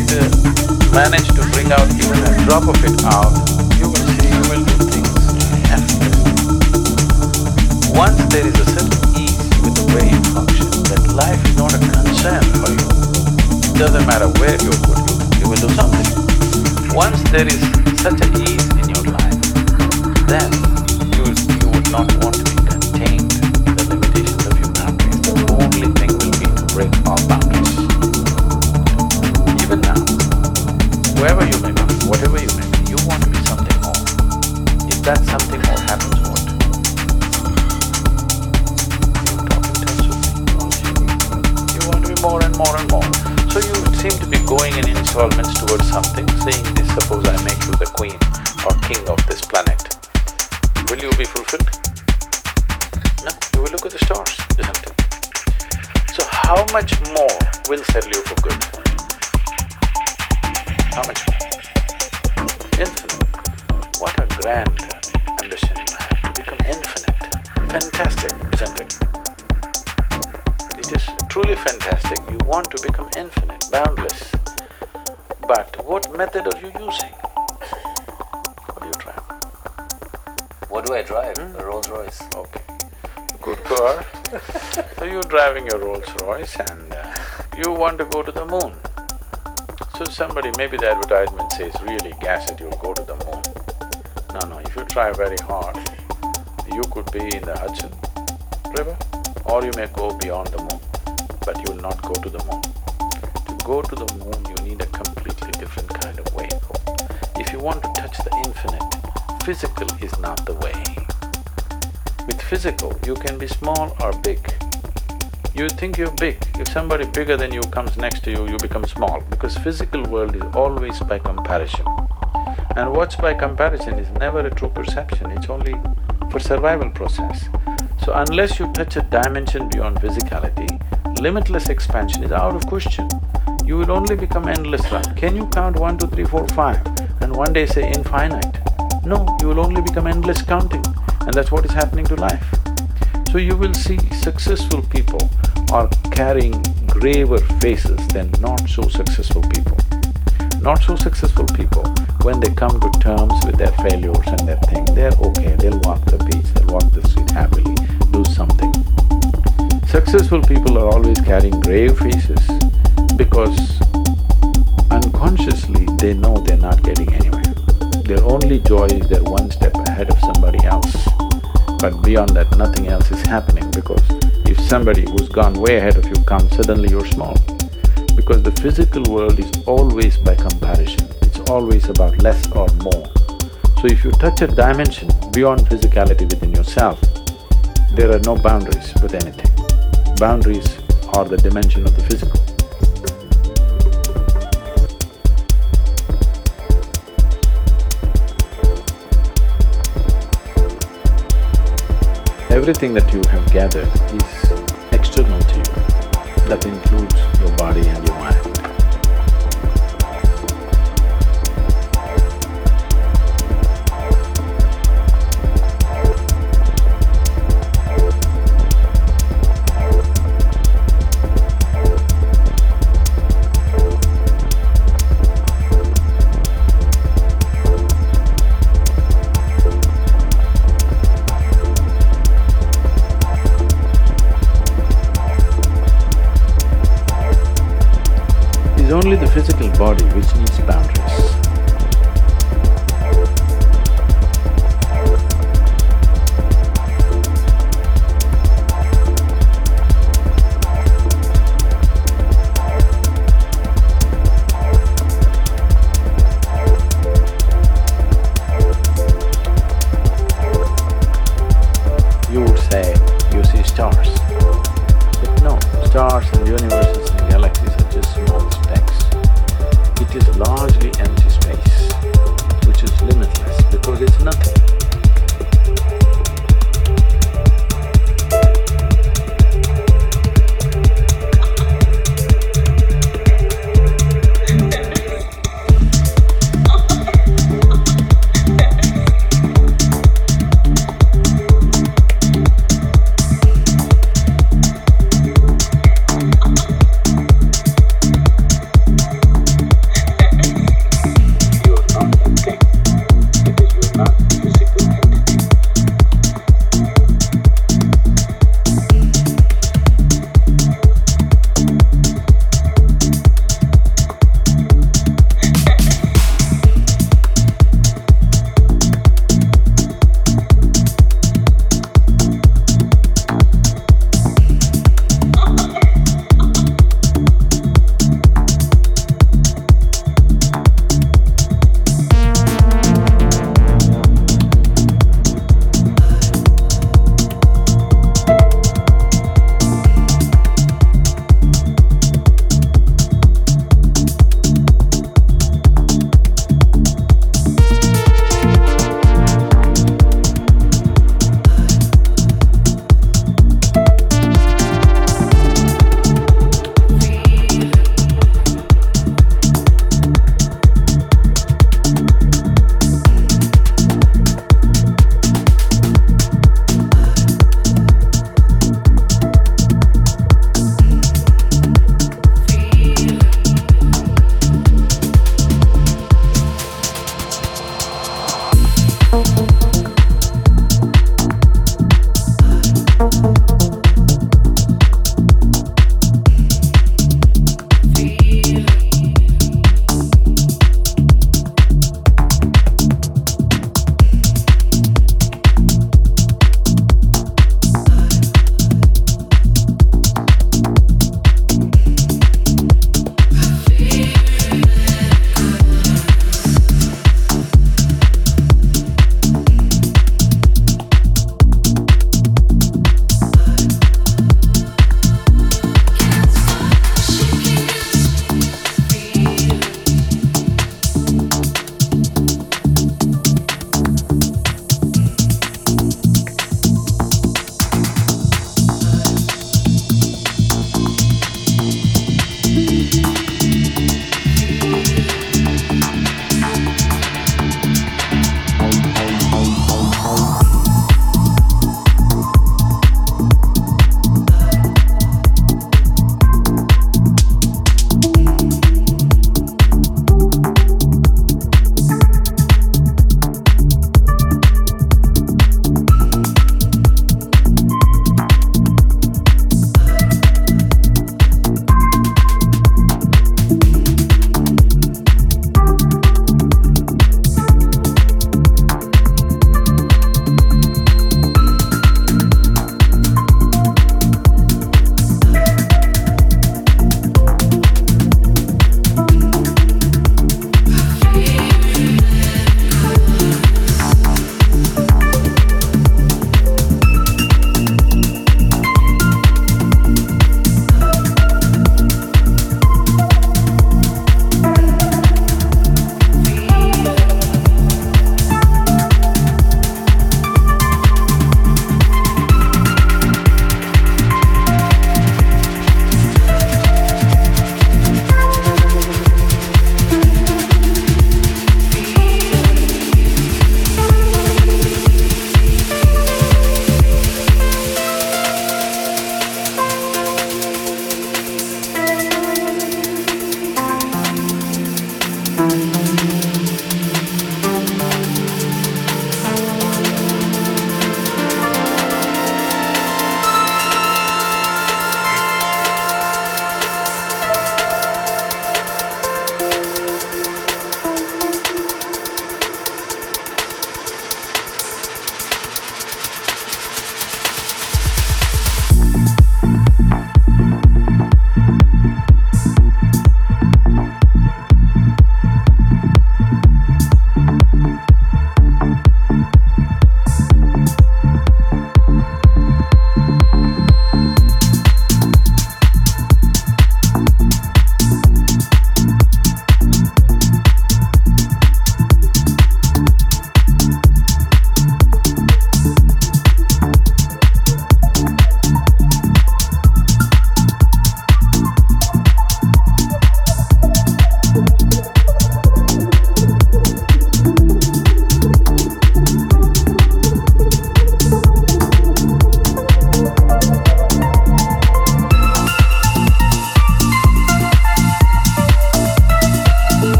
you uh, even to manage to bring out even a drop of it out, you will see you will do things effortlessly. Once there is a certain ease with the way you function, that life is not a concern for you. It doesn't matter where you put you, you will do something. Once there is such an ease in your life, then you, you would not want something, driving your Rolls Royce and uh, you want to go to the moon. So somebody, maybe the advertisement says, really gas it, you'll go to the moon. No, no, if you try very hard, you could be in the Hudson River or you may go beyond the moon, but you will not go to the moon. To go to the moon, you need a completely different kind of vehicle. If you want to touch the infinite, physical is not the way. With physical, you can be small or big. You think you're big, if somebody bigger than you comes next to you, you become small because physical world is always by comparison. And what's by comparison is never a true perception, it's only for survival process. So unless you touch a dimension beyond physicality, limitless expansion is out of question. you will only become endless run. Can you count one, two, three, four, five and one day say infinite? No, you will only become endless counting and that's what is happening to life. So you will see successful people are carrying graver faces than not so successful people. Not so successful people, when they come to terms with their failures and their thing, they're okay, they'll walk the beach, they'll walk the street happily, do something. Successful people are always carrying grave faces because unconsciously they know they're not getting anywhere. Their only joy is they're one step ahead of somebody else. But beyond that, nothing else is happening because if somebody who's gone way ahead of you comes, suddenly you're small. Because the physical world is always by comparison, it's always about less or more. So if you touch a dimension beyond physicality within yourself, there are no boundaries with anything. Boundaries are the dimension of the physical. Everything that you have gathered is external to you. That includes your body and your mind. Body which